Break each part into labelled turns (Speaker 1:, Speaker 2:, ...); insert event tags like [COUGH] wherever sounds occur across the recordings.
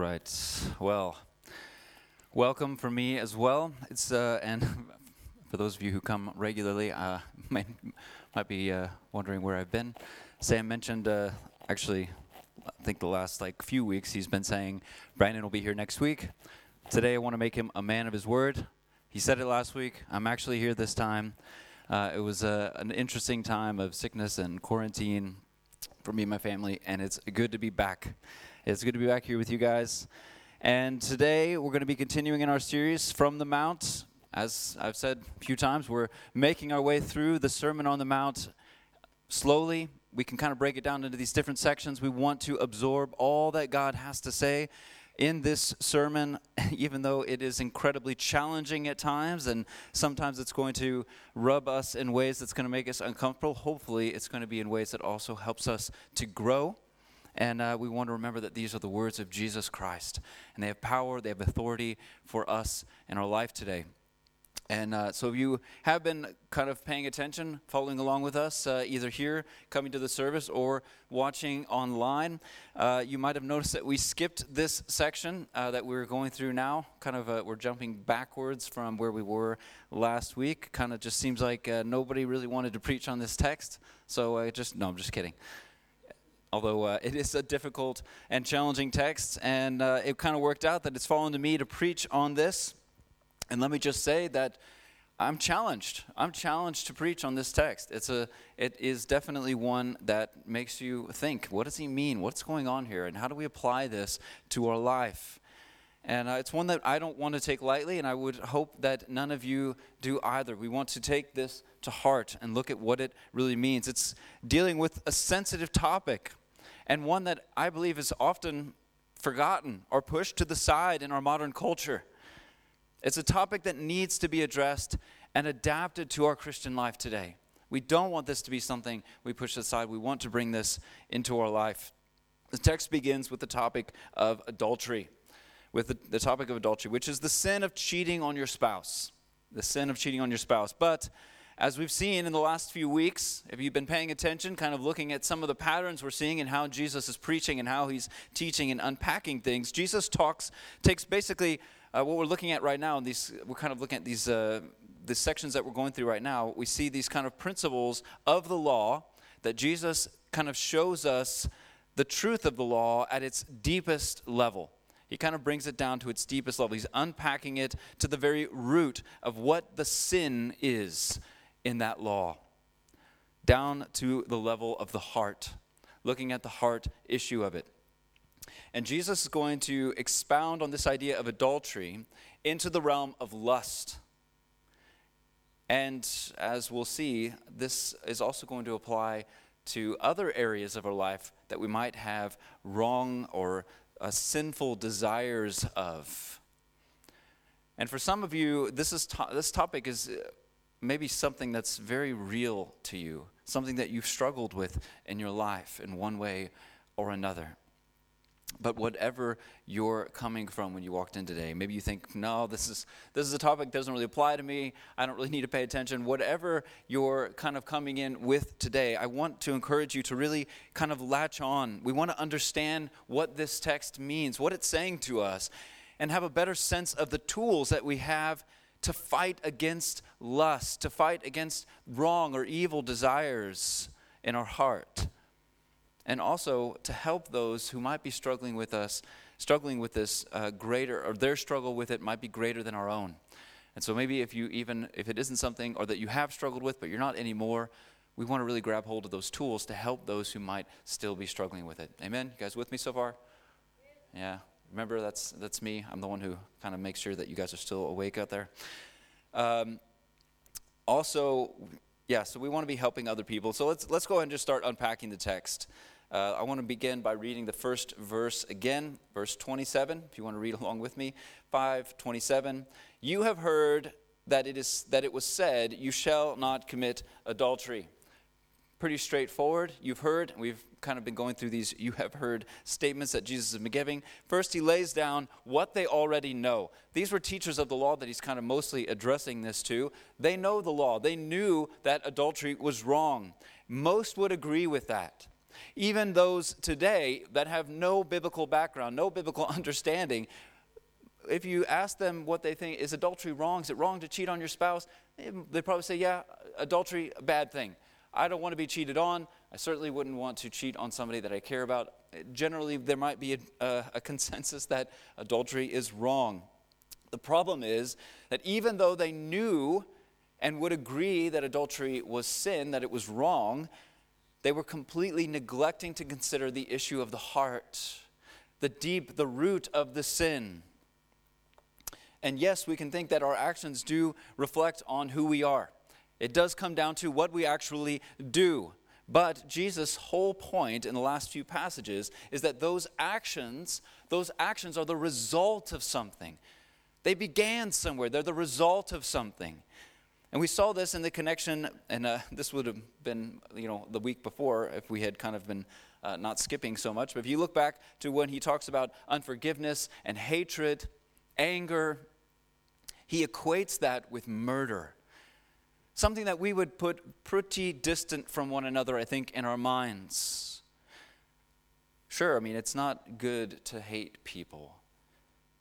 Speaker 1: right. Well, welcome for me as well. It's uh, and [LAUGHS] for those of you who come regularly, uh, [LAUGHS] might might be uh, wondering where I've been. Sam mentioned uh, actually, I think the last like few weeks he's been saying Brandon will be here next week. Today I want to make him a man of his word. He said it last week. I'm actually here this time. Uh, it was uh, an interesting time of sickness and quarantine for me and my family, and it's good to be back. It's good to be back here with you guys. And today we're going to be continuing in our series from the Mount. As I've said a few times, we're making our way through the Sermon on the Mount slowly. We can kind of break it down into these different sections. We want to absorb all that God has to say in this sermon, [LAUGHS] even though it is incredibly challenging at times, and sometimes it's going to rub us in ways that's going to make us uncomfortable, hopefully it's going to be in ways that also helps us to grow. And uh, we want to remember that these are the words of Jesus Christ, and they have power, they have authority for us in our life today. And uh, so, if you have been kind of paying attention, following along with us, uh, either here coming to the service or watching online, uh, you might have noticed that we skipped this section uh, that we're going through now. Kind of, uh, we're jumping backwards from where we were last week. Kind of just seems like uh, nobody really wanted to preach on this text. So, just, no, I'm just kidding although uh, [LAUGHS] it is a difficult and challenging text, and uh, it kind of worked out that it's fallen to me to preach on this. And let me just say that I'm challenged. I'm challenged to preach on this text. It's a, it is definitely one that makes you think. What does he mean? What's going on here? And how do we apply this to our life? And uh, it's one that I don't want to take lightly, and I would hope that none of you do either. We want to take this to heart and look at what it really means. It's dealing with a sensitive topic, and one that I believe is often forgotten or pushed to the side in our modern culture. It's a topic that needs to be addressed and adapted to our Christian life today. We don't want this to be something we push aside. We want to bring this into our life. The text begins with the topic of adultery, with the, the topic of adultery, which is the sin of cheating on your spouse. The sin of cheating on your spouse. But as we've seen in the last few weeks, if you've been paying attention, kind of looking at some of the patterns we're seeing and how Jesus is preaching and how he's teaching and unpacking things, Jesus talks, takes basically uh, what we're looking at right now, and these we're kind of looking at these uh, the sections that we're going through right now. We see these kind of principles of the law that Jesus kind of shows us the truth of the law at its deepest level. He kind of brings it down to its deepest level. He's unpacking it to the very root of what the sin is in that law, down to the level of the heart, looking at the heart issue of it. And Jesus is going to expound on this idea of adultery into the realm of lust. And as we'll see, this is also going to apply to other areas of our life that we might have wrong or uh, sinful desires of. And for some of you, this, is to- this topic is maybe something that's very real to you, something that you've struggled with in your life in one way or another. But whatever you're coming from when you walked in today, maybe you think, no, this is this is a topic that doesn't really apply to me. I don't really need to pay attention. Whatever you're kind of coming in with today, I want to encourage you to really kind of latch on. We want to understand what this text means, what it's saying to us, and have a better sense of the tools that we have to fight against lust, to fight against wrong or evil desires in our heart and also to help those who might be struggling with us, struggling with this uh, greater, or their struggle with it might be greater than our own. And so maybe if you even, if it isn't something or that you have struggled with, but you're not anymore, we want to really grab hold of those tools to help those who might still be struggling with it. Amen? You guys with me so far? Yeah. Remember, that's, that's me. I'm the one who kind of makes sure that you guys are still awake out there. Um, also, yeah, so we want to be helping other people. So let's, let's go ahead and just start unpacking the text. Uh, I want to begin by reading the first verse again, verse 27, if you want to read [LAUGHS] along with me. 527. You have heard that it, is, that it was said, You shall not commit adultery. Pretty straightforward. You've heard, we've kind of been going through these you have heard statements that Jesus has been giving. First, he lays down what they already know. These were teachers of the law that he's kind of mostly addressing this to. They know the law, they knew that adultery was wrong. Most would agree with that. Even those today that have no biblical background, no biblical [LAUGHS] understanding, if you ask them what they think is adultery wrong, is it wrong to cheat on your spouse? They probably say, yeah, adultery, a bad thing. I don't want to be cheated on. I certainly wouldn't want to cheat on somebody that I care about. Generally, there might be a, a, [LAUGHS] consensus that adultery is wrong. The problem is that even though they knew and would agree that adultery was sin, that it was wrong, they were completely neglecting to consider the issue of the heart, the deep, the root of the sin. And yes, we can think that our actions do reflect on who we are. It does come down to what we actually do. But Jesus' whole point in the last few passages is that those actions, those actions are the result of something. They began somewhere, they're the result of something. And we saw this in the connection, and uh, this would have been, you know, the week before if we had kind of been uh, not skipping so much. But if you look back to when he talks about unforgiveness and hatred, anger, he equates that with murder. Something that we would put pretty distant from one another, I think, in our minds. Sure, I mean, it's not good to hate people.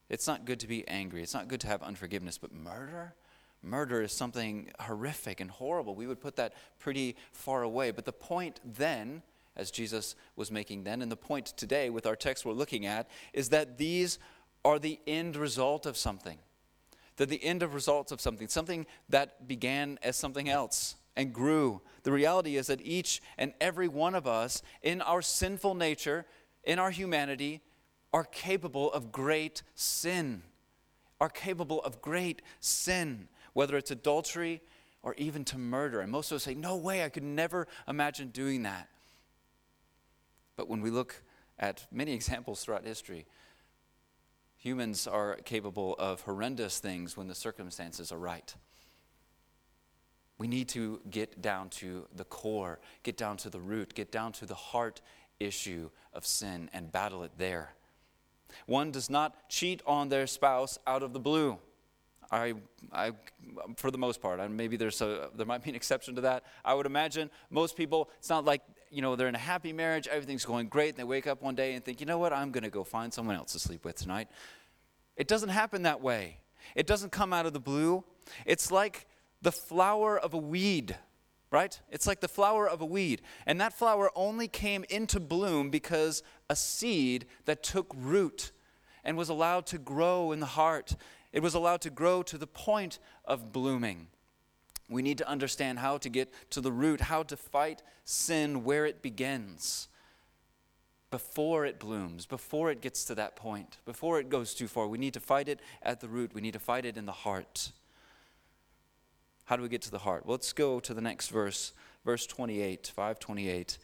Speaker 1: It's not good to be angry. It's not good to have unforgiveness, but murder? Murder is something horrific and horrible. We would put that pretty far away. But the point then, as Jesus was making then, and the point today with our text we're looking at, is that these are the end result of something. They're the end of results of something, something that began as something else and grew. The reality is that each and every one of us, in our sinful nature, in our humanity, are capable of great sin, are capable of great sin whether it's adultery or even to murder. And most of us say, No way, I could never imagine doing that. But when we look at many [LAUGHS] examples throughout history, humans are capable of horrendous things when the circumstances are right. We need to get down to the core, get down to the root, get down to the heart issue of sin and battle it there. One does not cheat on their spouse out of the blue. I, I, for the most part, maybe there's a, there might be an exception to that. I would imagine most people, it's not like, you know, they're in a happy marriage, everything's going great, and they wake up one day and think, you know what, I'm going to go find someone else to sleep with tonight. It doesn't happen that way. It doesn't come out of the blue. It's like the flower of a weed, right? It's like the flower of a weed. And that flower only came into bloom because a seed that took root and was allowed to grow in the heart it was allowed to grow to the point of blooming. We need to understand how to get to the root, how to fight sin where it begins, before it blooms, before it gets to that point, before it goes too far. We need to fight it at the root, we need to fight it in the heart. How do we get to the heart? Well, let's go to the next verse, verse 28, 528.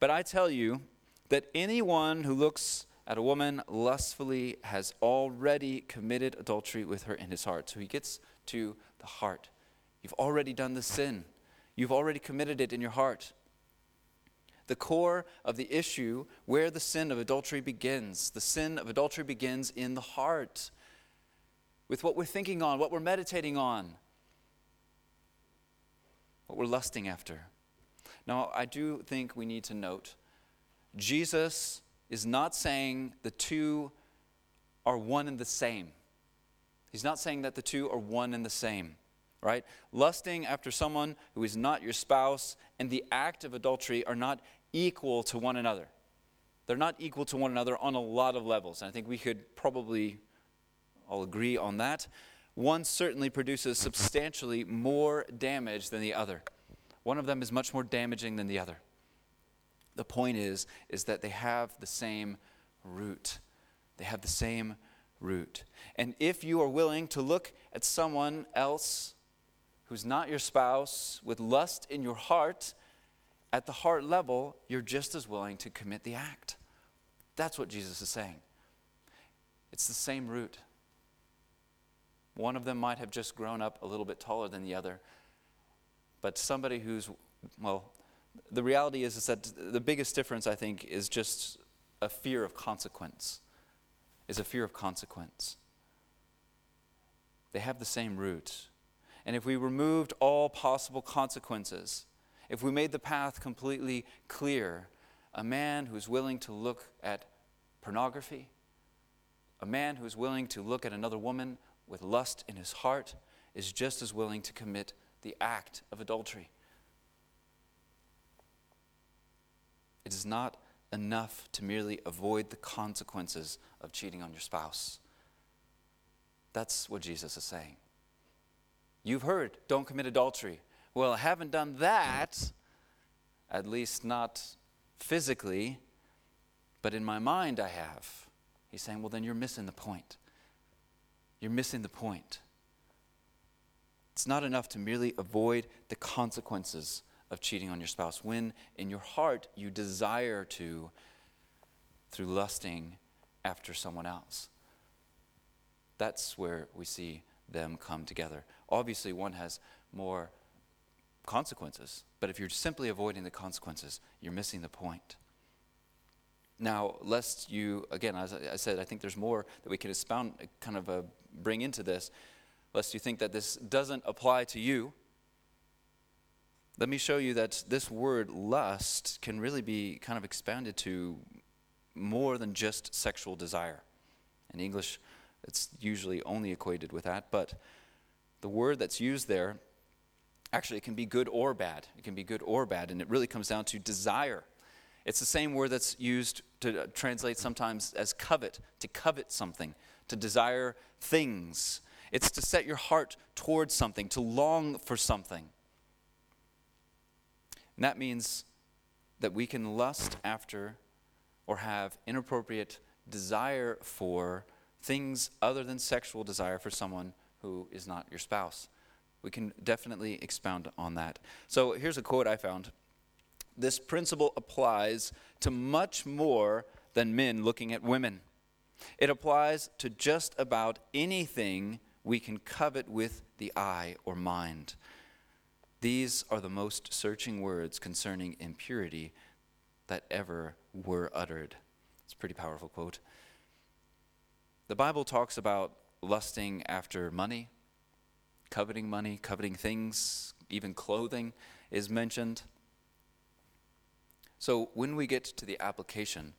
Speaker 1: But I tell you that anyone who looks at a woman lustfully has already committed adultery with her in his heart. So he gets to the heart. You've already done the sin, you've already committed it in your heart. The core of the issue where the sin of adultery begins. The sin of adultery begins in the heart, with what we're thinking on, what we're meditating on, what we're lusting after. Now, I do think we need to note Jesus is not saying the two are one and the same. He's not saying that the two are one and the same, right? Lusting after someone who is not your spouse and the act of adultery are not equal to one another. They're not equal to one another on a lot of levels. And I think we could probably all agree on that. One certainly produces substantially more damage than the other. One of them is much more damaging than the other. The point is, is that they have the same root. They have the same root. And if you are willing to look at someone else who's not your spouse with lust in your heart, at the heart level, you're just as willing to commit the act. That's what Jesus is saying. It's the same root. One of them might have just grown up a little bit taller than the other, but somebody who's, well, the reality is, is that the biggest difference, I think, is just a fear of consequence, is a fear of consequence. They have the same root. And if we removed all possible consequences, if we made the path completely clear, a man who's willing to look at pornography, a man who's willing to look at another woman with lust in his heart, is just as willing to commit the act of adultery. It is not enough to merely avoid the consequences of cheating on your spouse. That's what Jesus is saying. You've heard, don't commit adultery. Well, I haven't done that, at least not physically, but in my mind I have. He's saying, well, then you're missing the point. You're missing the point. It's not enough to merely avoid the consequences of cheating on your spouse when in your heart you desire to through lusting after someone else. That's where we see them come together. Obviously, one has more consequences, but if you're simply avoiding the consequences, you're missing the point. Now, lest you, again, as I said, I think there's more that we can expound, kind of uh, bring into this, lest you think that this doesn't apply to you. Let me show you that this word lust can really be kind of expanded to more than just sexual desire. In English, it's usually only equated with that, but the word that's used there actually it can be good or bad. It can be good or bad, and it really comes down to desire. It's the same word that's used to uh, translate sometimes as covet, to covet something, to desire things. It's to set your heart towards something, to long for something. And that means that we can lust after or have inappropriate desire for things other than sexual desire for someone who is not your spouse. We can definitely expound on that. So here's a quote I found. This principle applies to much more than men looking at women. It applies to just about anything we can covet with the eye or mind. These are the most searching words concerning impurity that ever were uttered. It's a pretty powerful quote. The Bible talks about lusting after money, coveting money, coveting things, even clothing is mentioned. So when we get to the application,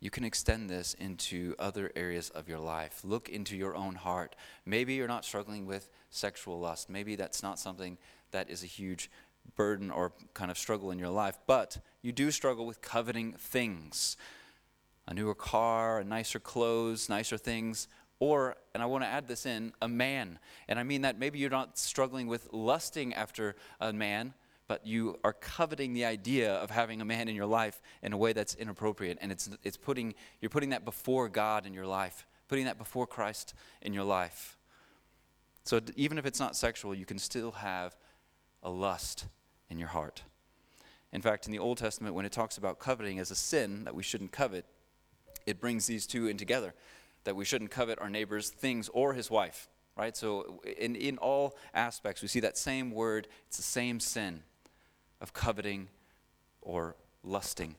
Speaker 1: you can extend this into other areas of your life. Look into your own heart. Maybe you're not struggling with sexual lust. Maybe that's not something that is a huge burden or kind of struggle in your life, but you do struggle with coveting things a newer car, nicer clothes, nicer things, or, and I want to add this in, a man. And I mean that maybe you're not struggling with lusting after a man, but you are coveting the idea of having a man in your life in a way that's inappropriate. And it's, it's putting, you're putting that before God in your life, putting that before Christ in your life. So even if it's not sexual, you can still have a lust in your heart. In fact, in the Old Testament, when it talks about coveting as a sin that we shouldn't covet, it brings these two in together that we shouldn't covet our neighbor's things or his wife, right? So, in, in all aspects, we see that same word, it's the same sin of coveting or lusting.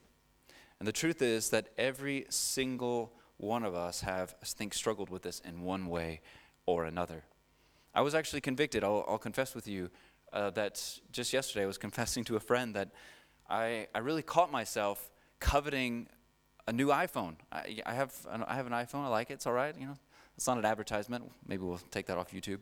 Speaker 1: And the truth is that every single one of us have, I think, struggled with this in one way or another. I was actually convicted, I'll, I'll confess with you, uh, that just yesterday I was [LAUGHS] confessing to a friend that I, I really caught myself coveting a new iPhone. I, I, have an, I have an iPhone. I like it. It's all right. You know, it's not an advertisement. Maybe we'll take that off YouTube.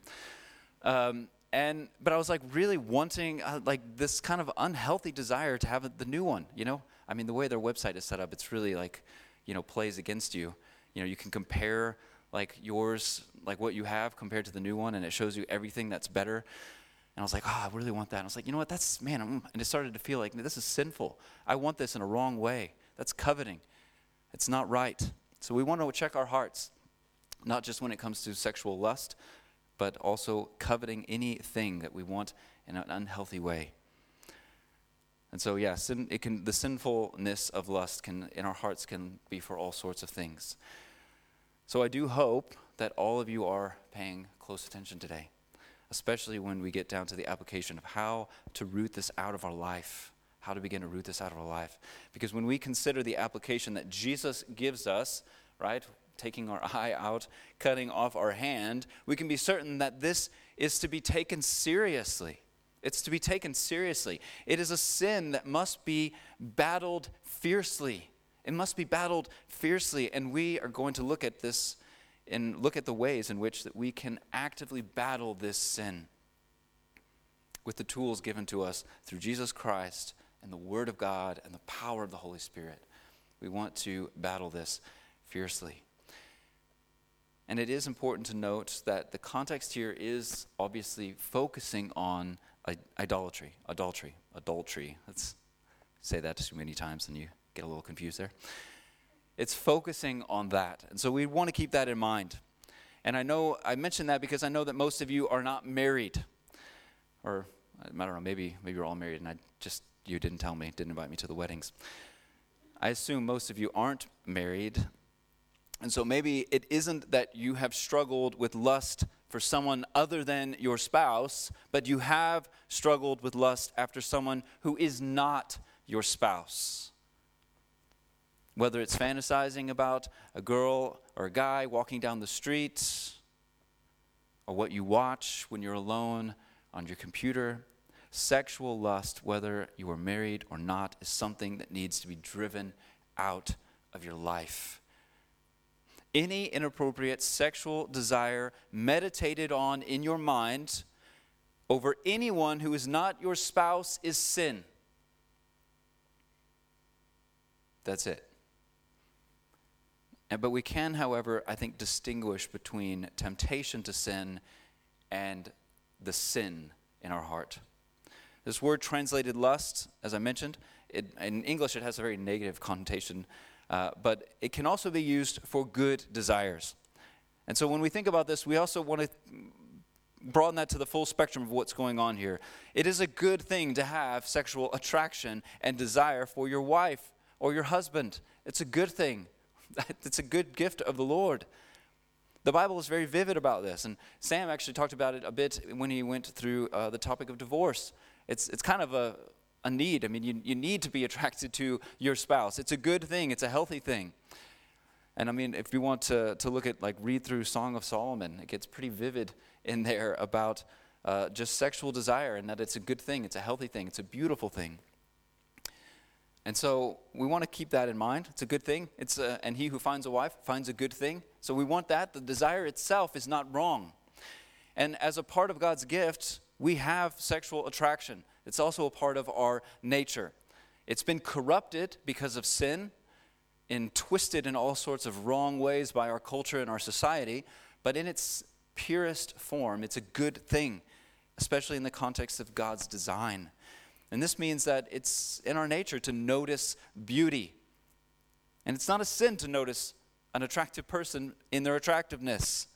Speaker 1: Um, and but I was like really wanting uh, like this kind of unhealthy desire to have the new one. You know, I mean the way their website is set up, it's really like, you know, plays against you. You know, you can compare like yours, like what you have compared to the new one, and it shows you everything that's better. And I was like, oh, I really want that. And I was like, you know what? That's man. I'm, and it started to feel like this is sinful. I want this in a wrong way. That's coveting. It's not right. So we want to check our hearts, not just when it comes to sexual lust, but also coveting anything that we want in an unhealthy way. And so, yeah, sin, it can, the sinfulness of lust can, in our hearts can be for all sorts of things. So I do hope that all of you are paying close attention today, especially when we get down to the application of how to root this out of our life how to begin to root this out of our life. Because when we consider the application that Jesus gives us, right, taking our [LAUGHS] eye out, cutting off our hand, we can be certain that this is to be taken seriously. It's to be taken seriously. It is a sin that must be battled fiercely. It must be battled fiercely. And we are going to look at this and look at the ways in which that we can actively battle this sin with the tools given to us through Jesus Christ and the Word of God and the power of the Holy Spirit. We want to battle this fiercely. And it is important to note that the context here is obviously focusing on idolatry, adultery, adultery. Let's say that too many times and you get a little confused there. It's focusing on that. And so we want to keep that in mind. And I know I mentioned that because I know that most of you are not married. Or I don't know, maybe maybe you're all married and I just you didn't tell me, didn't invite me to the weddings. I assume most of you aren't married. And so maybe it isn't that you have struggled with lust for someone other than your spouse, but you have struggled with lust after someone who is not your spouse. Whether it's fantasizing about a girl or a guy walking down the street, or what you watch when you're alone on your computer, sexual lust, whether you are married or not, is something that needs to be driven out of your life any inappropriate sexual desire meditated on in your mind over anyone who is not your spouse is sin. That's it. But we can, however, I think, distinguish between temptation to sin and the sin in our heart. This word translated lust, as I mentioned, it, in English it has a very negative connotation uh, but it can also be used for good desires. And so when we think about this, we also want to broaden that to the full spectrum of what's going on here. It is a good thing to have sexual attraction and desire for your wife or your husband. It's a good thing. [LAUGHS] It's a good gift of the Lord. The Bible is very vivid about this, and Sam actually talked about it a bit when he went through uh, the topic of divorce. It's, it's kind of a, a need. I mean, you, you need to be attracted to your spouse. It's a good thing, it's a healthy thing. And I mean, if you want to, to look at, like, read through Song of Solomon, it gets pretty vivid in there about uh, just sexual desire and that it's a good thing, it's a healthy thing, it's a beautiful thing. And so we want to keep that in mind. It's a good thing. It's a, and he who finds a wife finds a good thing. So we want that. The desire itself is not wrong. And as a part of God's gift, we have sexual attraction. It's also a part of our nature. It's been corrupted because of sin and twisted in all sorts of wrong ways by our culture and our society, but in its purest form, it's a good thing, especially in the context of God's design. And this means that it's in our nature to notice beauty. And it's not a sin to notice an attractive person in their attractiveness.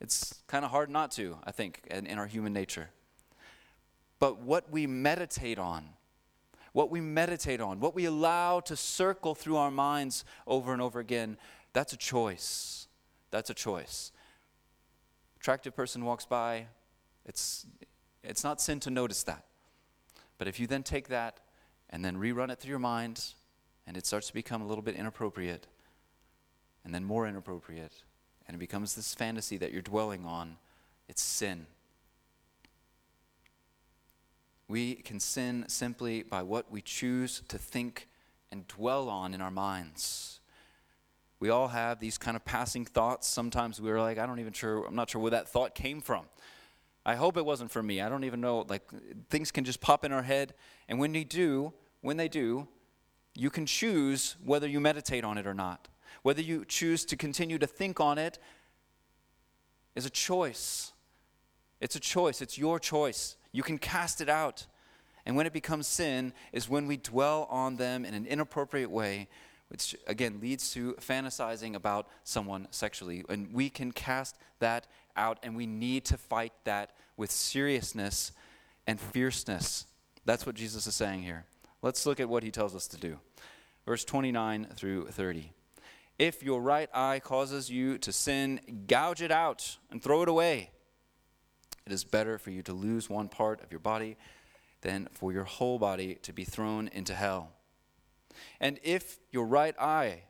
Speaker 1: It's kind of hard not to, I think, in, in our human nature but what we meditate on. What we meditate on, what we allow to circle through our minds over and over again, that's a choice. That's a choice. Attractive person walks by, it's, it's not sin to notice that. But if you then take that and then rerun it through your mind, and it starts to become a little bit inappropriate, and then more inappropriate, and it becomes this fantasy that you're dwelling on, it's sin. We can sin simply by what we choose to think and dwell on in our minds. We all have these kind of passing thoughts. Sometimes we're like, I don't even sure, I'm not sure where that thought came from. I hope it wasn't for me. I don't even know. Like, things can just pop in our head. And when they do, when they do, you can choose whether you meditate on it or not. Whether you choose to continue to think on it is a choice. It's a choice. It's your choice. You can cast it out. And when it becomes sin is when we dwell on them in an inappropriate way, which again leads to fantasizing about someone sexually. And we can cast that out, and we need to fight that with seriousness and fierceness. That's what Jesus is saying here. Let's look at what he tells us to do. Verse 29 through 30. If your right eye causes you to sin, gouge it out and throw it away. It is better for you to lose one part of your body than for your whole body to be thrown into hell. And if your right eye,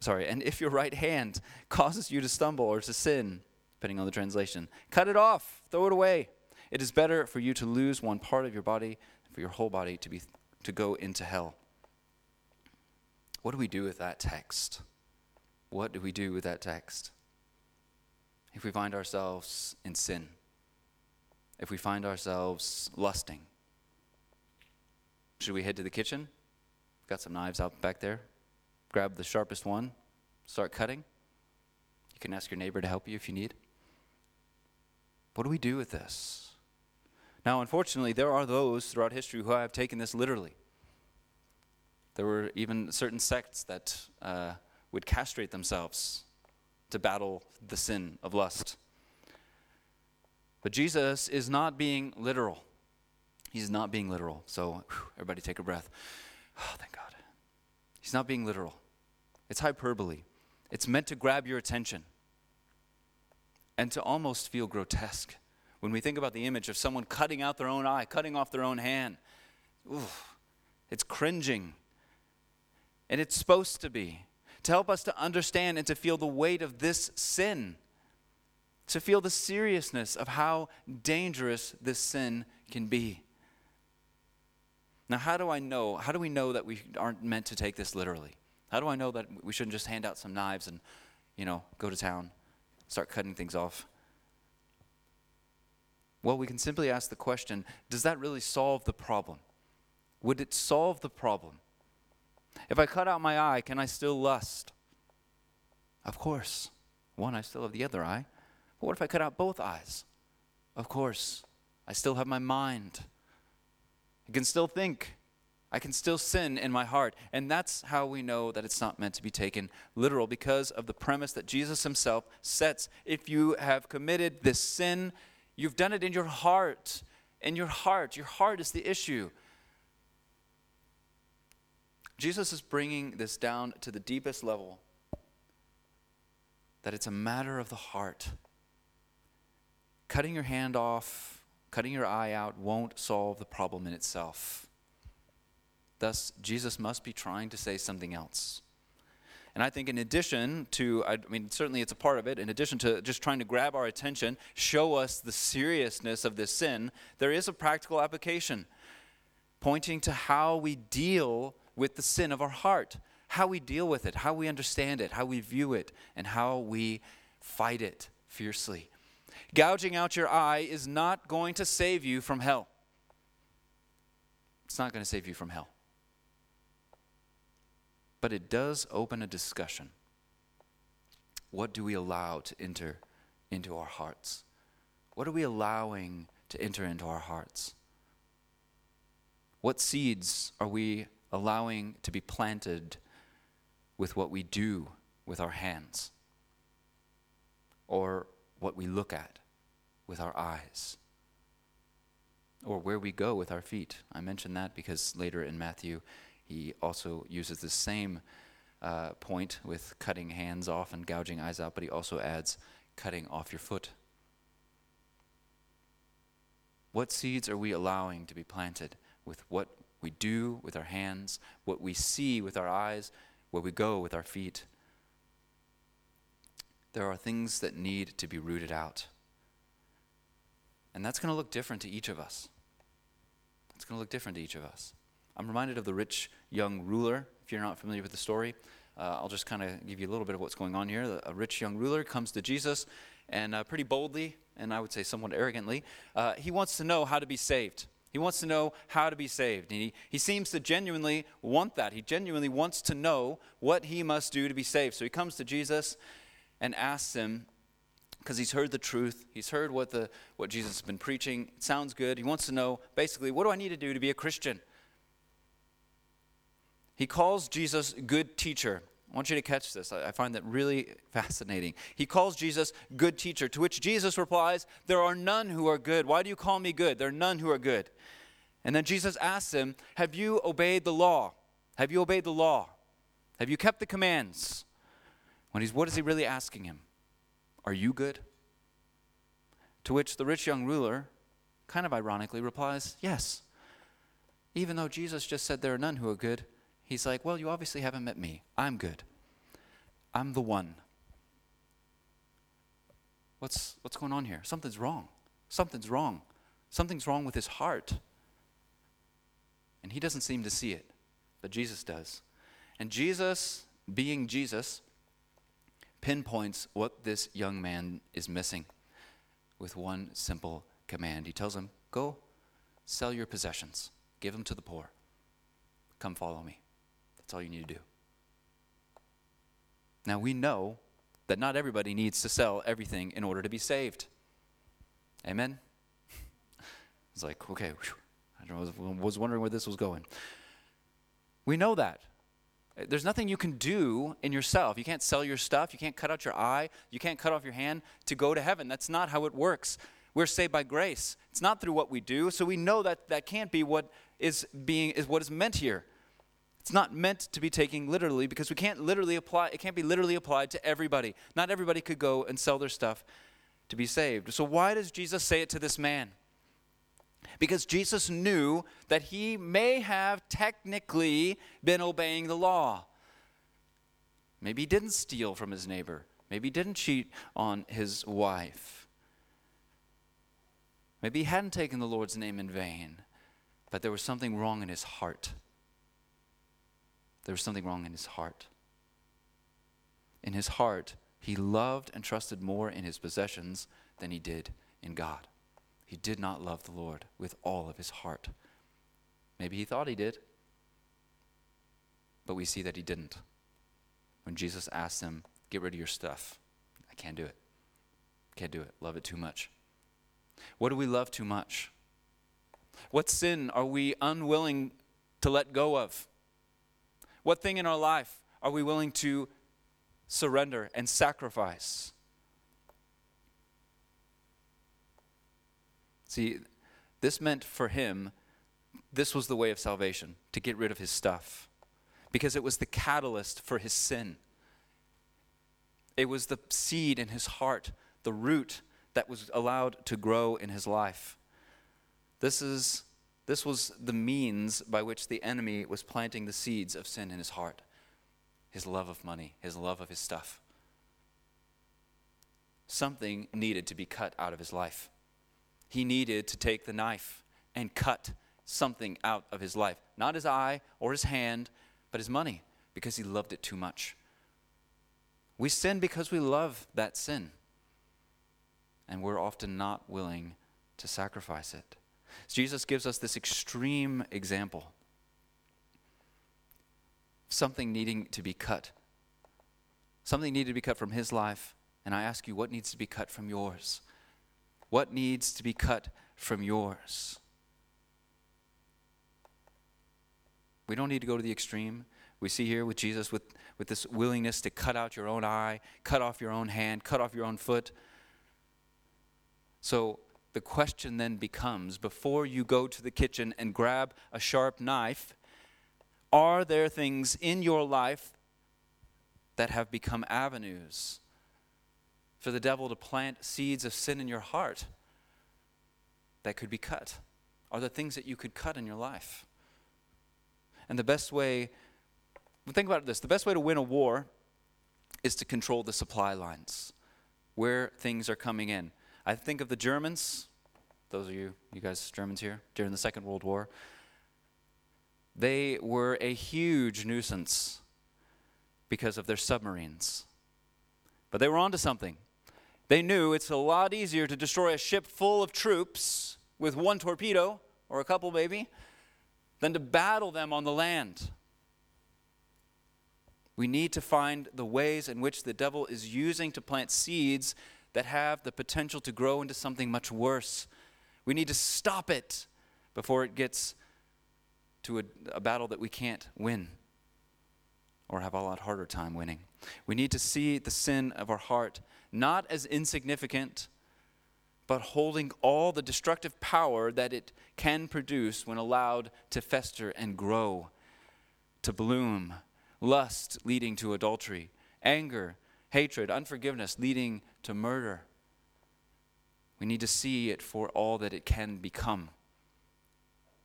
Speaker 1: sorry, and if your right hand [LAUGHS] causes you to stumble or to sin, depending on the translation, cut it off, throw it away. It is better for you to lose one part of your body than for your whole body to, be, to go into hell. What do we do with that text? What do we do with that text? If we find ourselves in sin, if we find ourselves lusting, should we head to the kitchen? Got some knives out back there. Grab the sharpest one, start cutting. You can ask your neighbor to help you if you need. What do we do with this? Now, unfortunately, there are those throughout history who have taken this literally. There were even certain sects that uh, would castrate themselves to battle the sin of lust. But Jesus is not being literal. He's not being literal. So, whew, everybody take a breath. [SIGHS] Oh, thank God. He's not being literal. It's hyperbole. It's meant to grab your attention and to almost feel grotesque when we think about the image of someone cutting out their own eye, cutting off their own hand. Ooh, it's cringing. And it's supposed to be to help us to understand and to feel the weight of this sin, to feel the seriousness of how dangerous this sin can be. Now, how do I know? How do we know that we aren't meant to take this literally? How do I know that we shouldn't just hand out some knives and, you know, go to town, start cutting things off? Well, we can simply ask the question does that really solve the problem? Would it solve the problem? If I cut out my eye, can I still lust? Of course. One, I still have the other eye. But what if I cut out both eyes? Of course. I still have my mind. I can still think. I can still sin in my heart. And that's how we know that it's not meant to be taken literal because of the premise that Jesus himself sets. If you have committed this sin, you've done it in your heart. In your heart. Your heart is the issue. Jesus is bringing this down to the deepest level that it's a matter of the heart. Cutting your hand off, cutting your eye out won't solve the problem in itself. Thus, Jesus must be trying to say something else. And I think, in addition to, I mean, certainly it's a part of it, in addition to just trying to grab our attention, show us the seriousness of this sin, there is a practical application pointing to how we deal with the sin of our heart, how we deal with it, how we understand it, how we view it, and how we fight it fiercely. Gouging out your eye is not going to save you from hell. It's not going to save you from hell. But it does open a discussion. What do we allow to enter into our hearts? What are we allowing to enter into our hearts? What seeds are we allowing to be planted with what we do with our hands or what we look at with our eyes or where we go with our feet. I mention that because later in Matthew, he also uses the same uh, point with cutting hands off and gouging eyes out, but he also adds cutting off your foot. What seeds are we allowing to be planted with what we do with our hands, what we see with our eyes, where we go with our feet. There are things that need to be rooted out. And that's going to look different to each of us. It's going to look different to each of us. I'm reminded of the rich young ruler. If you're not familiar with the story, uh, I'll just kind of give you a little bit of what's going on here. A rich young ruler comes to Jesus and uh, pretty boldly, and I would say somewhat arrogantly, uh, he wants to know how to be saved. He wants to know how to be saved. And he, he seems to genuinely want that. He genuinely wants to know what he must do to be saved. So he comes to Jesus and asks him, because he's heard the truth, he's heard what, the, what Jesus has been preaching. It sounds good. He wants to know, basically, what do I need to do to be a Christian? He calls Jesus good teacher. I want you to catch this. I find that really [LAUGHS] fascinating. He calls Jesus good teacher, to which Jesus replies, There are none who are good. Why do you call me good? There are none who are good. And then Jesus asks him, Have you obeyed the law? Have you obeyed the law? Have you kept the commands? When he's, what is he really asking him? Are you good? To which the rich young ruler, kind of ironically, replies, Yes. Even though Jesus just said there are none who are good, He's like, Well, you obviously haven't met me. I'm good. I'm the one. What's, what's going on here? Something's wrong. Something's wrong. Something's wrong with his heart. And he doesn't seem to see it, but Jesus does. And Jesus, being Jesus, pinpoints what this young man is missing with one simple command. He tells him, Go sell your possessions, give them to the poor, come follow me. That's all you need to do. Now, we know that not everybody needs to sell everything in order to be saved. Amen? [LAUGHS] It's like, okay, I was, was wondering where this was going. We know that. There's nothing you can do in yourself. You can't sell your stuff. You can't cut out your eye. You can't cut off your hand to go to heaven. That's not how it works. We're saved by grace. It's not through what we do. So we know that that can't be what is being is what is meant here. It's not meant to be taken literally because we can't literally apply it can't be literally applied to everybody. Not everybody could go and sell their stuff to be saved. So why does Jesus say it to this man? Because Jesus knew that he may have technically been obeying the law. Maybe he didn't steal from his neighbor. Maybe he didn't cheat on his wife. Maybe he hadn't taken the Lord's name in vain, but there was something wrong in his heart. There was something wrong in his heart. In his heart, he loved and trusted more in his possessions than he did in God. He did not love the Lord with all of his heart. Maybe he thought he did, but we see that he didn't. When Jesus asked him, Get rid of your stuff, I can't do it. Can't do it. Love it too much. What do we love too much? What sin are we unwilling to let go of? What thing in our life are we willing to surrender and sacrifice? See, this meant for him, this was the way of salvation, to get rid of his stuff, because it was the catalyst for his sin. It was the seed in his heart, the root that was allowed to grow in his life. This, is, this was the means by which the enemy was planting the seeds of sin in his heart his love of money, his love of his stuff. Something needed to be cut out of his life he needed to take the knife and cut something out of his life. Not his eye or his hand, but his money, because he loved it too much. We sin because we love that sin, and we're often not willing to sacrifice it. Jesus gives us this extreme example something needing to be cut. Something needed to be cut from his life, and I ask you, what needs to be cut from yours? What needs to be cut from yours? We don't need to go to the extreme. We see here with Jesus with, with this willingness to cut out your own eye, cut off your own hand, cut off your own foot. So the question then becomes before you go to the kitchen and grab a sharp knife, are there things in your life that have become avenues for the devil to plant seeds of sin in your heart that could be cut? Are there things that you could cut in your life? And the best way, think about this the best way to win a war is to control the supply lines, where things are coming in. I think of the Germans, those of you, you guys Germans here, during the Second World War. They were a huge nuisance because of their submarines. But they were onto something. They knew it's a lot easier to destroy a ship full of troops with one torpedo, or a couple maybe, than to battle them on the land. We need to find the ways in which the devil is using to plant seeds that have the potential to grow into something much worse. We need to stop it before it gets to a, a, battle that we can't win or have a lot harder time winning. We need to see the sin of our heart not as insignificant, but holding all the destructive power that it can produce when allowed to fester and grow, to bloom. Lust leading to adultery, anger, hatred, unforgiveness leading to murder. We need to see it for all that it can become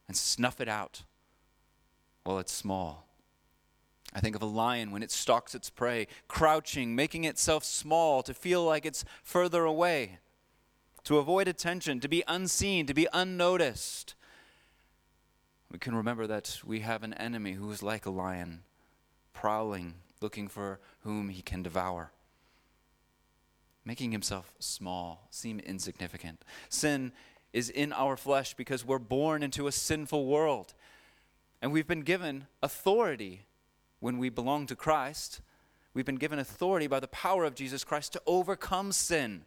Speaker 1: and snuff it out while it's small. I think of a lion when it stalks its prey, crouching, making itself small to feel like it's further away, to avoid attention, to be unseen, to be unnoticed. We can remember that we have an enemy who is like a lion, prowling, looking for whom he can devour, making himself small, seem insignificant. Sin is in our flesh because we're born into a sinful world. And we've been given authority when we belong to Christ. We've been given authority by the power of Jesus Christ to overcome sin.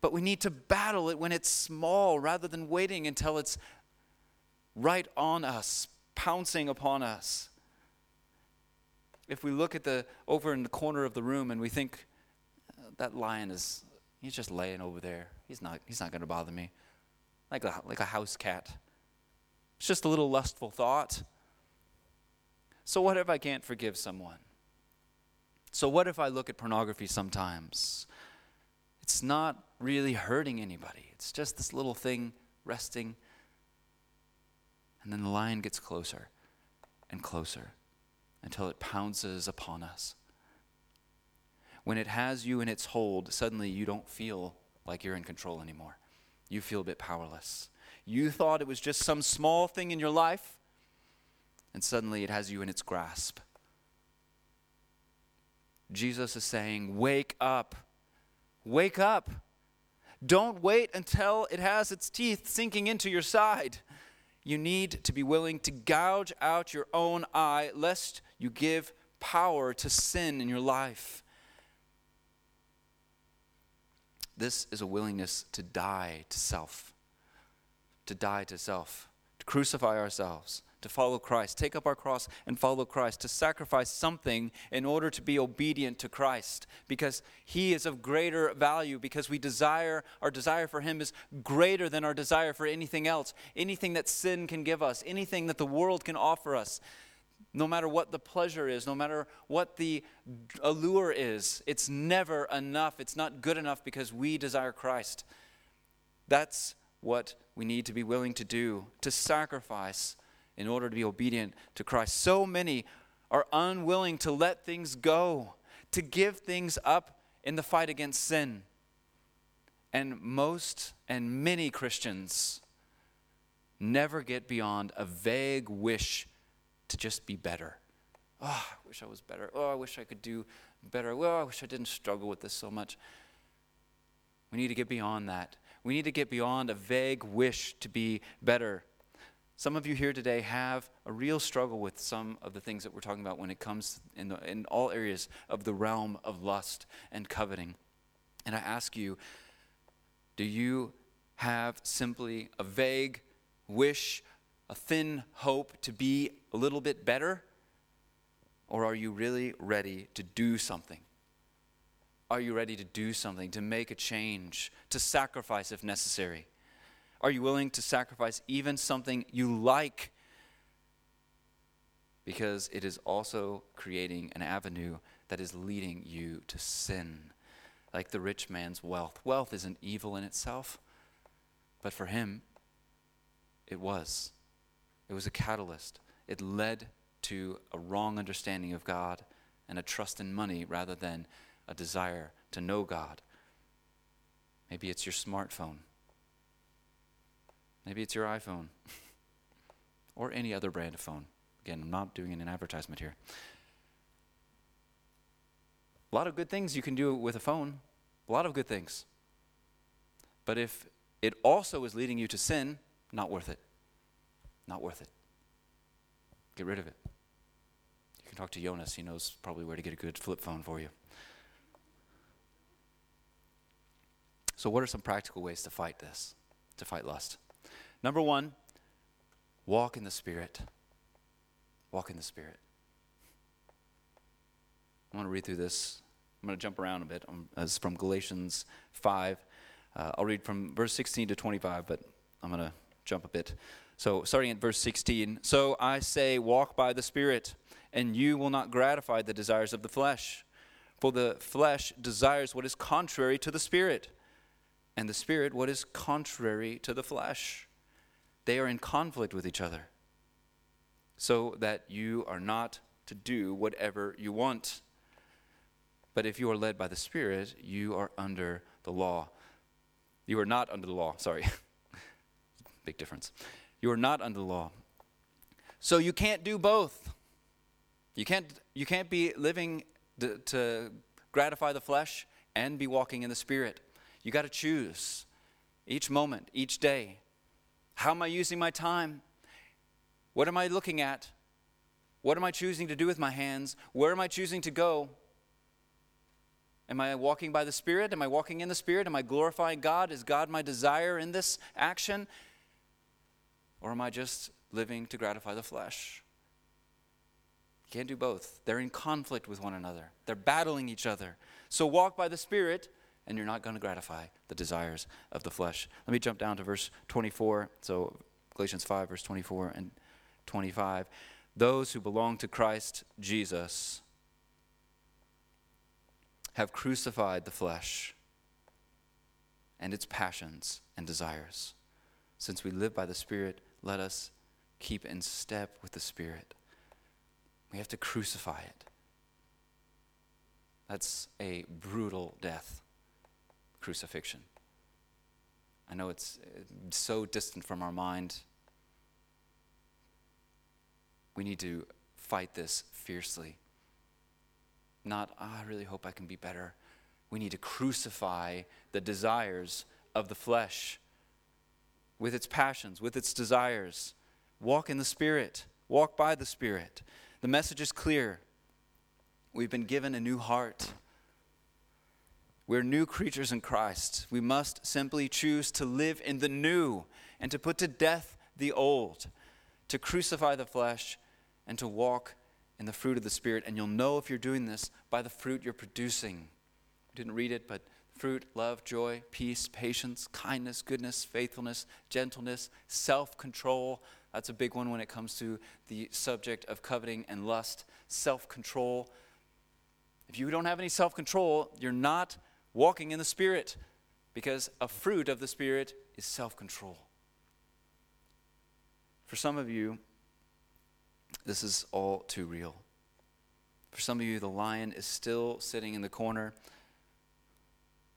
Speaker 1: But we need to battle it when it's small rather than waiting until it's right on us, pouncing upon us. If we look at the over in the corner of the room and we think that lion is he's just laying over there. He's not he's not going to bother me. Like a like a house cat. It's just a little lustful thought. So what if I can't forgive someone? So what if I look at pornography sometimes? It's not really hurting anybody. It's just this little thing resting and then the lion gets closer and closer until it pounces upon us. When it has you in its hold, suddenly you don't feel like you're in control anymore. You feel a bit powerless. You thought it was just some small thing in your life, and suddenly it has you in its grasp. Jesus is saying, Wake up. Wake up. Don't wait until it has its teeth sinking into your side you need to be willing to gouge out your own eye lest you give power to sin in your life. This is a willingness to die to self, to die to self, to crucify ourselves, to follow Christ, take up our cross and follow Christ, to sacrifice something in order to be obedient to Christ, because He is of greater value, because we desire, our desire for Him is greater than our desire for anything else, anything that sin can give us, anything that the world can offer us. No matter what the pleasure is, no matter what the allure is, it's never enough. It's not good enough because we desire Christ. That's what we need to be willing to do, to sacrifice in order to be obedient to Christ. So many are unwilling to let things go, to give things up in the fight against sin. And most and many Christians never get beyond a vague wish to just be better. Oh, I wish I was better. Oh, I wish I could do better. Well, I wish I didn't struggle with this so much. We need to get beyond that. We need to get beyond a vague wish to be better. Some of you here today have a real struggle with some of the things that we're talking about when it comes in, the, in all areas of the realm of lust and coveting. And I ask you, do you have simply a vague wish, a thin hope to be a little bit better? Or are you really ready to do something? Are you ready to do something, to make a change, to sacrifice if necessary? Are you willing to sacrifice even something you like? Because it is also creating an avenue that is leading you to sin, like the rich man's wealth. Wealth isn't evil in itself, but for him, it was. It was a catalyst. It led to a wrong understanding of God and a trust in money rather than a desire to know God. Maybe it's your smartphone. Maybe it's your iPhone [LAUGHS] or any other brand of phone. Again, I'm not doing an advertisement here. A lot of good things you can do with a phone, a lot of good things. But if it also is leading you to sin, not worth it. Not worth it. Get rid of it. You can talk to Jonas, he knows probably where to get a good flip phone for you. So, what are some practical ways to fight this, to fight lust? Number one, walk in the Spirit. Walk in the Spirit. I'm going to read through this. I'm going to jump around a bit. Um, as from Galatians 5. Uh, I'll read from verse 16 to 25, but I'm going to jump a bit. So, starting at verse 16. So I say, walk by the Spirit, and you will not gratify the desires of the flesh. For the flesh desires what is contrary to the Spirit, and the Spirit what is contrary to the flesh they are in conflict with each other, so that you are not to do whatever you want. But if you are led by the Spirit, you are under the law. You are not under the law. Sorry. [LAUGHS] Big difference. You are not under the law. So you can't do both. You can't, you can't be living to, to gratify the flesh and be walking in the Spirit. You got to choose each moment, each day. How am I using my time? What am I looking at? What am I choosing to do with my hands? Where am I choosing to go? Am I walking by the Spirit? Am I walking in the Spirit? Am I glorifying God? Is God my desire in this action? Or am I just living to gratify the flesh? You can't do both. They're in conflict with one another, they're battling each other. So walk by the Spirit, and you're not going to gratify the desires of the flesh. Let me jump down to verse 24. So, Galatians 5, verse 24 and 25. Those who belong to Christ Jesus have crucified the flesh and its passions and desires. Since we live by the Spirit, let us keep in step with the Spirit. We have to crucify it. That's a brutal death, crucifixion. I know it's so distant from our mind. We need to fight this fiercely. Not, oh, I really hope I can be better. We need to crucify the desires of the flesh with its passions, with its desires. Walk in the Spirit, walk by the Spirit. The message is clear. We've been given a new heart. We're new creatures in Christ. We must simply choose to live in the new and to put to death the old, to crucify the flesh and to walk in the fruit of the Spirit. And you'll know if you're doing this by the fruit you're producing. We didn't read it, but fruit, love, joy, peace, patience, kindness, goodness, faithfulness, gentleness, self control. That's a big one when it comes to the subject of coveting and lust. Self control. If you don't have any self control, you're not walking in the Spirit because a fruit of the Spirit is self control. For some of you, this is all too real. For some of you, the lion is still sitting in the corner.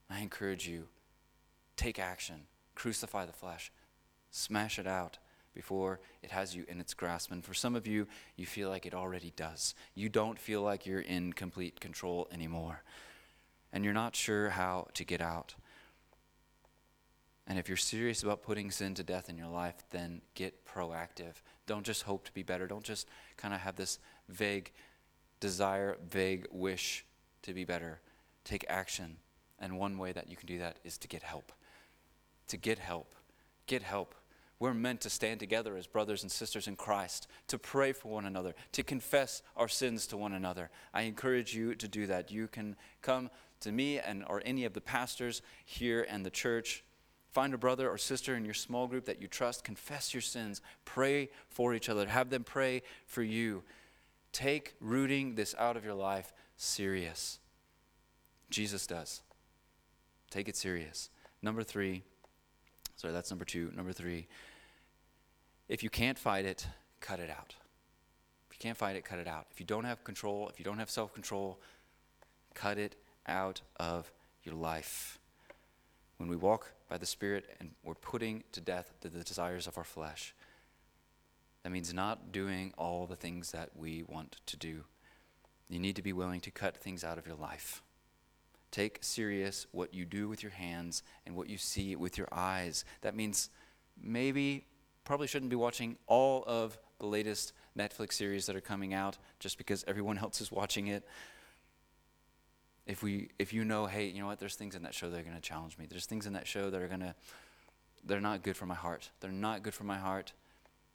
Speaker 1: I encourage you take action, crucify the flesh, smash it out before it has you in its grasp. And for some of you, you feel like it already does. You don't feel like you're in complete control anymore. And you're not sure how to get out. And if you're serious about putting sin to death in your life, then get proactive. Don't just hope to be better. Don't just kind of have this vague desire, vague wish to be better. Take action. And one way that you can do that is to get help. To get help. Get help. We're meant to stand together as brothers and sisters in Christ, to pray for one another, to confess our sins to one another. I encourage you to do that. You can come to me and or any of the pastors here and the church Find a brother or sister in your small group that you trust. Confess your sins. Pray for each other. Have them pray for you. Take rooting this out of your life serious. Jesus does. Take it serious. Number three, sorry, that's number two. Number three, if you can't fight it, cut it out. If you can't fight it, cut it out. If you don't have control, if you don't have self control, cut it out of your life. When we walk by the Spirit and we're putting to death the, the desires of our flesh. That means not doing all the things that we want to do. You need to be willing to cut things out of your life. Take serious what you do with your hands and what you see with your eyes. That means maybe, probably shouldn't be watching all of the latest Netflix series that are coming out just because everyone [LAUGHS] else is watching it. If we if you know hey you know what there's things in that show that are going to challenge me. There's things in that show that are going to they're not good for my heart. They're not good for my heart.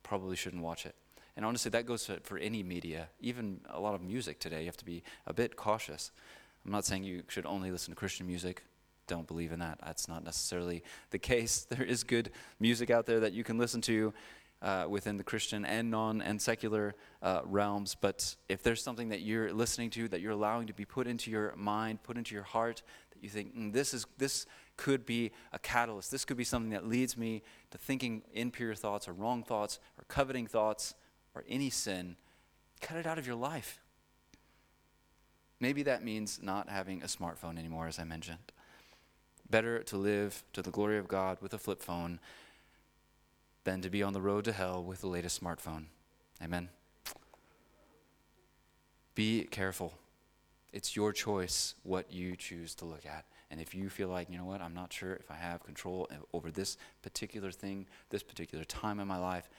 Speaker 1: Probably shouldn't watch it. And honestly that goes for, for any media. Even a lot of music today you have to be a bit cautious i'm not saying you should only listen to christian music don't believe in that that's not necessarily the case [LAUGHS] there is good music out there that you can listen to uh, within the Christian and non and secular uh, realms. But if there's something that you're listening to, that you're allowing to be put into your mind, put into your heart, that you think mm, this is this could be a catalyst. This could be something that leads me to thinking impure thoughts or wrong thoughts or coveting thoughts or any sin. Cut it out of your life. Maybe that means not having a smartphone anymore, as I mentioned. Better to live to the glory of God with a flip phone than to be on the road to hell with the latest smartphone. Amen. Be careful. It's your choice what you choose to look at. And if you feel like, you know what, I'm not sure if I have control over this particular thing, this particular time in my life,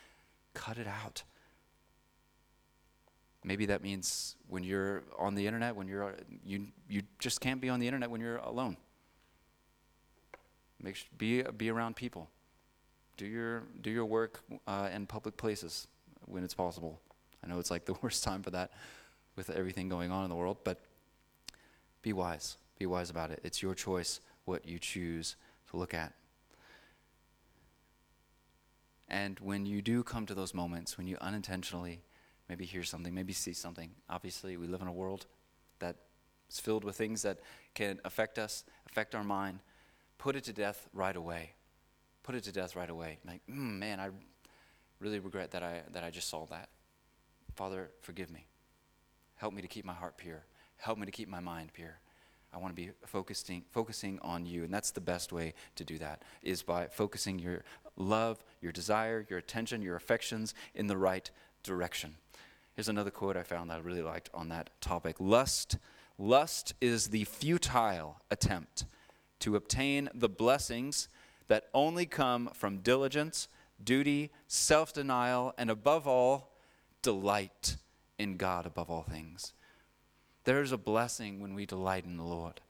Speaker 1: cut it out. Maybe that means when you're on the internet, when you're you you just can't be on the internet when you're alone. Make sure, be be around people. Do your do your work uh, in public places when it's possible. I know it's like the [LAUGHS] worst time for that with everything going on in the world, but be wise. Be wise about it. It's your choice what you choose to look at. And when you do come to those moments, when you unintentionally maybe hear something, maybe see something, obviously we live in a world that is filled with things that can affect us, affect our mind. Put it to death right away. Put it to death right away. Like, mm, man, I really regret that I, that I just saw that. Father, forgive me. Help me to keep my heart pure. Help me to keep my mind pure. I want to be focusing, focusing on you. And that's the best way to do that, is by focusing your love, your desire, your attention, your affections in the right direction. Here's another quote I found that I really liked on that topic. Lust, lust is the futile attempt to obtain the blessings that only come from diligence, duty, self denial, and above all, delight in God above all things. There's a blessing when we delight in the Lord.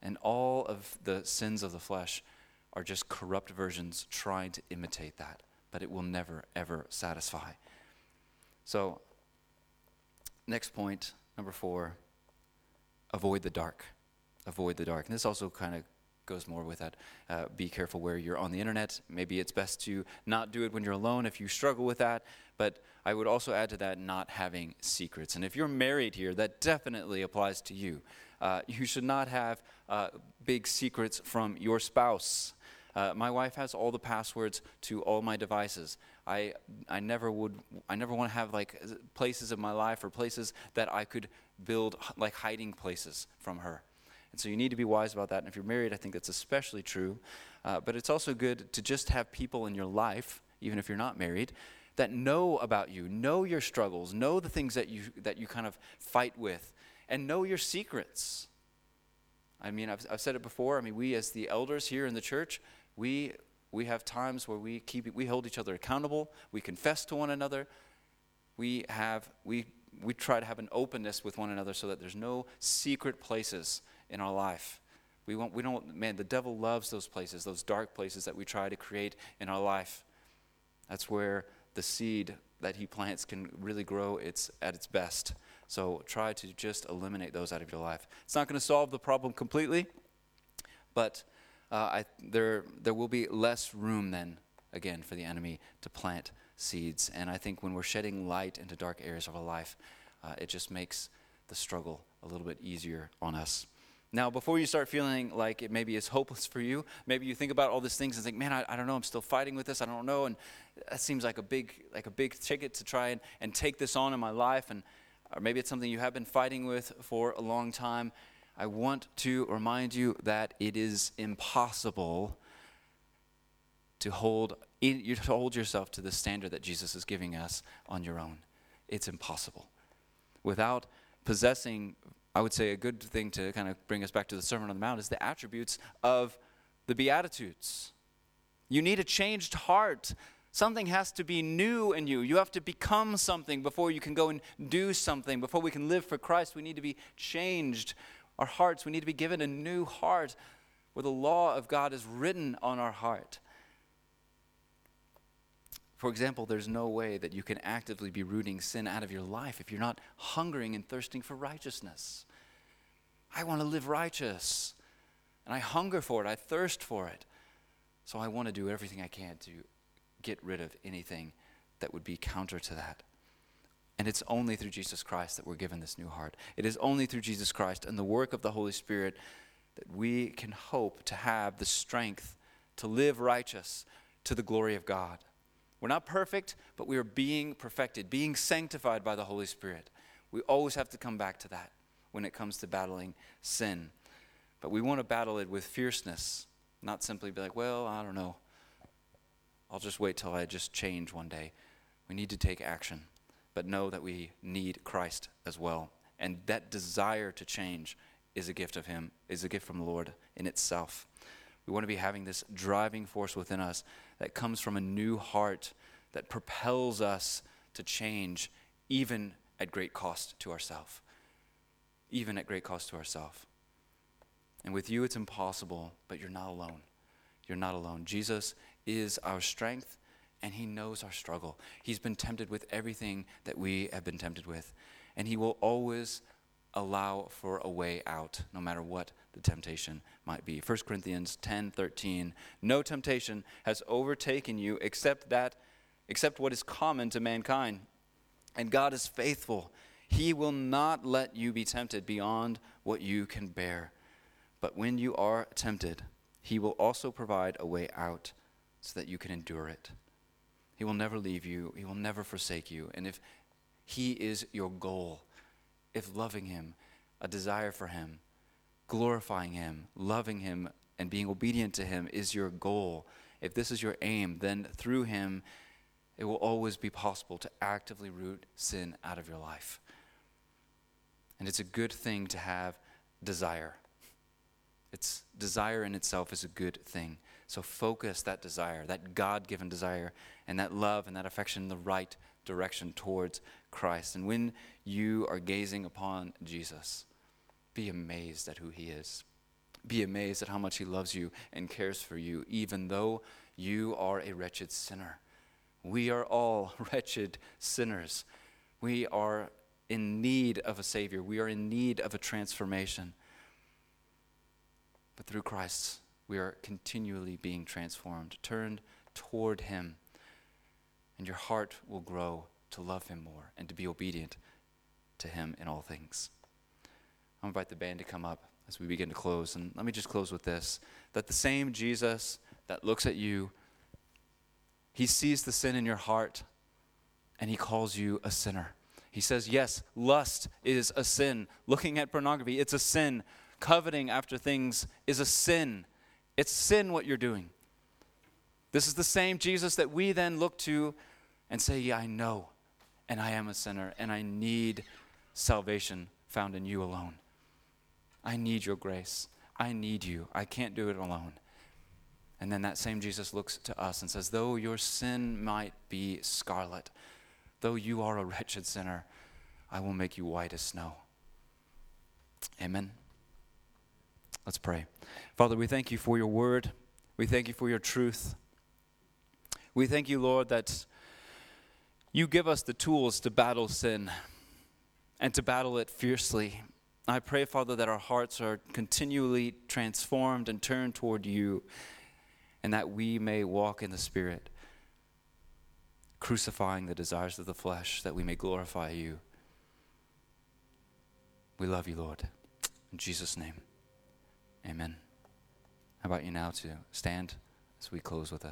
Speaker 1: And all of the sins of the flesh are just corrupt versions trying to imitate that, but it will never, ever satisfy. So, next point, number four avoid the dark. Avoid the dark. And this also kind of goes more with that. Uh, be careful where you're on the internet. Maybe it's best to not do it when you're alone if you struggle with that. But I would also add to that not having secrets. And if you're married here, that definitely applies to you. Uh, you should not have uh, big secrets from your spouse. Uh, my wife has all the passwords to all my devices. I, I never would, I never want to have like places in my life or places that I could build like hiding places from her. And so you need to be wise about that. And if you're married, I think that's especially true. Uh, but it's also good to just have people in your life, even if you're not married, that know about you, know your struggles, know the things that you, that you kind of fight with, and know your secrets. I mean, I've, I've said it before. I mean, we as the elders here in the church, we, we have times where we, keep, we hold each other accountable, we confess to one another, we, have, we, we try to have an openness with one another so that there's no secret places in our life. We, want, we don't, man, the devil loves those places, those dark places that we try to create in our life. That's where the seed that he plants can really grow its, at its best. So try to just eliminate those out of your life. It's not going to solve the problem completely, but uh, I, there, there will be less room then, again, for the enemy to plant seeds. And I think when we're shedding light into dark areas of our life, uh, it just makes the struggle a little bit easier on us. Now, before you start feeling like it maybe is hopeless for you, maybe you think about all these things and think, man, I, I, don't know, I'm still fighting with this, I don't know, and that seems like a big, like a big ticket to try and, and take this on in my life, and or maybe it's something you have been fighting with for a long time. I want to remind you that it is impossible to hold, to hold yourself to the standard that Jesus is giving us on your own. It's impossible. Without possessing I would say a good thing to kind of bring us back to the Sermon on the Mount is the attributes of the Beatitudes. You need a changed heart. Something has to be new in you. You have to become something before you can go and do something. Before we can live for Christ, we need to be changed. Our hearts, we need to be given a new heart where the law of God is written on our heart. For example, there's no way that you can actively be rooting sin out of your life if you're not hungering and thirsting for righteousness. I want to live righteous, and I hunger for it, I thirst for it. So I want to do everything I can to get rid of anything that would be counter to that. And it's only through Jesus Christ that we're given this new heart. It is only through Jesus Christ and the work of the Holy Spirit that we can hope to have the strength to live righteous to the glory of God. We're not perfect, but we are being perfected, being sanctified by the Holy Spirit. We always have to come back to that when it comes to battling sin. But we want to battle it with fierceness, Not simply be like, well, I don't know. I'll just wait till I just change one day. We need to take action, but know that we need Christ as well. And that desire to change is a gift of Him, is a gift from the Lord in itself. We want to be having this driving force within us that comes from a new heart that propels us to change, even at great cost to ourselves. Even at great cost to ourselves. And with you, it's impossible, but you're not alone. You're not alone. Jesus is our strength, and He knows our struggle. He's been tempted with everything that we have been tempted with, and He will always allow for a way out, no matter what the temptation might be. 1 Corinthians 10 13. No temptation has overtaken you except that except what is common to mankind. And God is faithful. He will not let you be tempted beyond what you can bear. But when you are tempted, He will also provide a way out so that you can endure it. He will never leave you, He will never forsake you. And if He is your goal, if loving Him, a desire for Him, glorifying Him, loving Him, and being obedient to Him is your goal, if this is your aim, then through Him, it will always be possible to actively root sin out of your life. And it's a good thing to have desire. It's desire in itself is a good thing. So focus that desire, that God given desire, and that love and that affection in the right direction towards Christ. And when you are gazing upon Jesus, be amazed at who he is. Be amazed at how much he loves you and cares for you, even though you are a wretched sinner. We are all [LAUGHS] wretched sinners. We are in need of a Savior. We are in need of a transformation. But through Christ, we are continually being transformed, turned toward Him. And your heart will grow to love Him more and to be obedient to Him in all things. I'll invite the band to come up as we begin to close. And let me just close with this that the same Jesus that looks at you, He sees the sin in your heart and He calls you a sinner. He says, Yes, lust is a sin. Looking at pornography, it's a sin. Coveting after things is a sin. It's sin what you're doing. This is the same Jesus that we then look to and say, Yeah, I know, and I am a sinner, and I need salvation found in you alone. I need your grace. I need you. I can't do it alone. And then that same Jesus looks to us and says, Though your sin might be scarlet, though you are a [LAUGHS] wretched sinner, I will make you white as snow. Amen. Let's pray. Father, we thank you for your word. We thank you for your truth. We thank you, Lord, that you give us the tools to battle sin and to battle it fiercely. I pray, Father, that our hearts are continually transformed and turned toward you, and that we may walk in the Spirit, crucifying the desires of the flesh, that we may glorify you. We love you, Lord. In Jesus' name. Amen. How about you now to stand as we close with a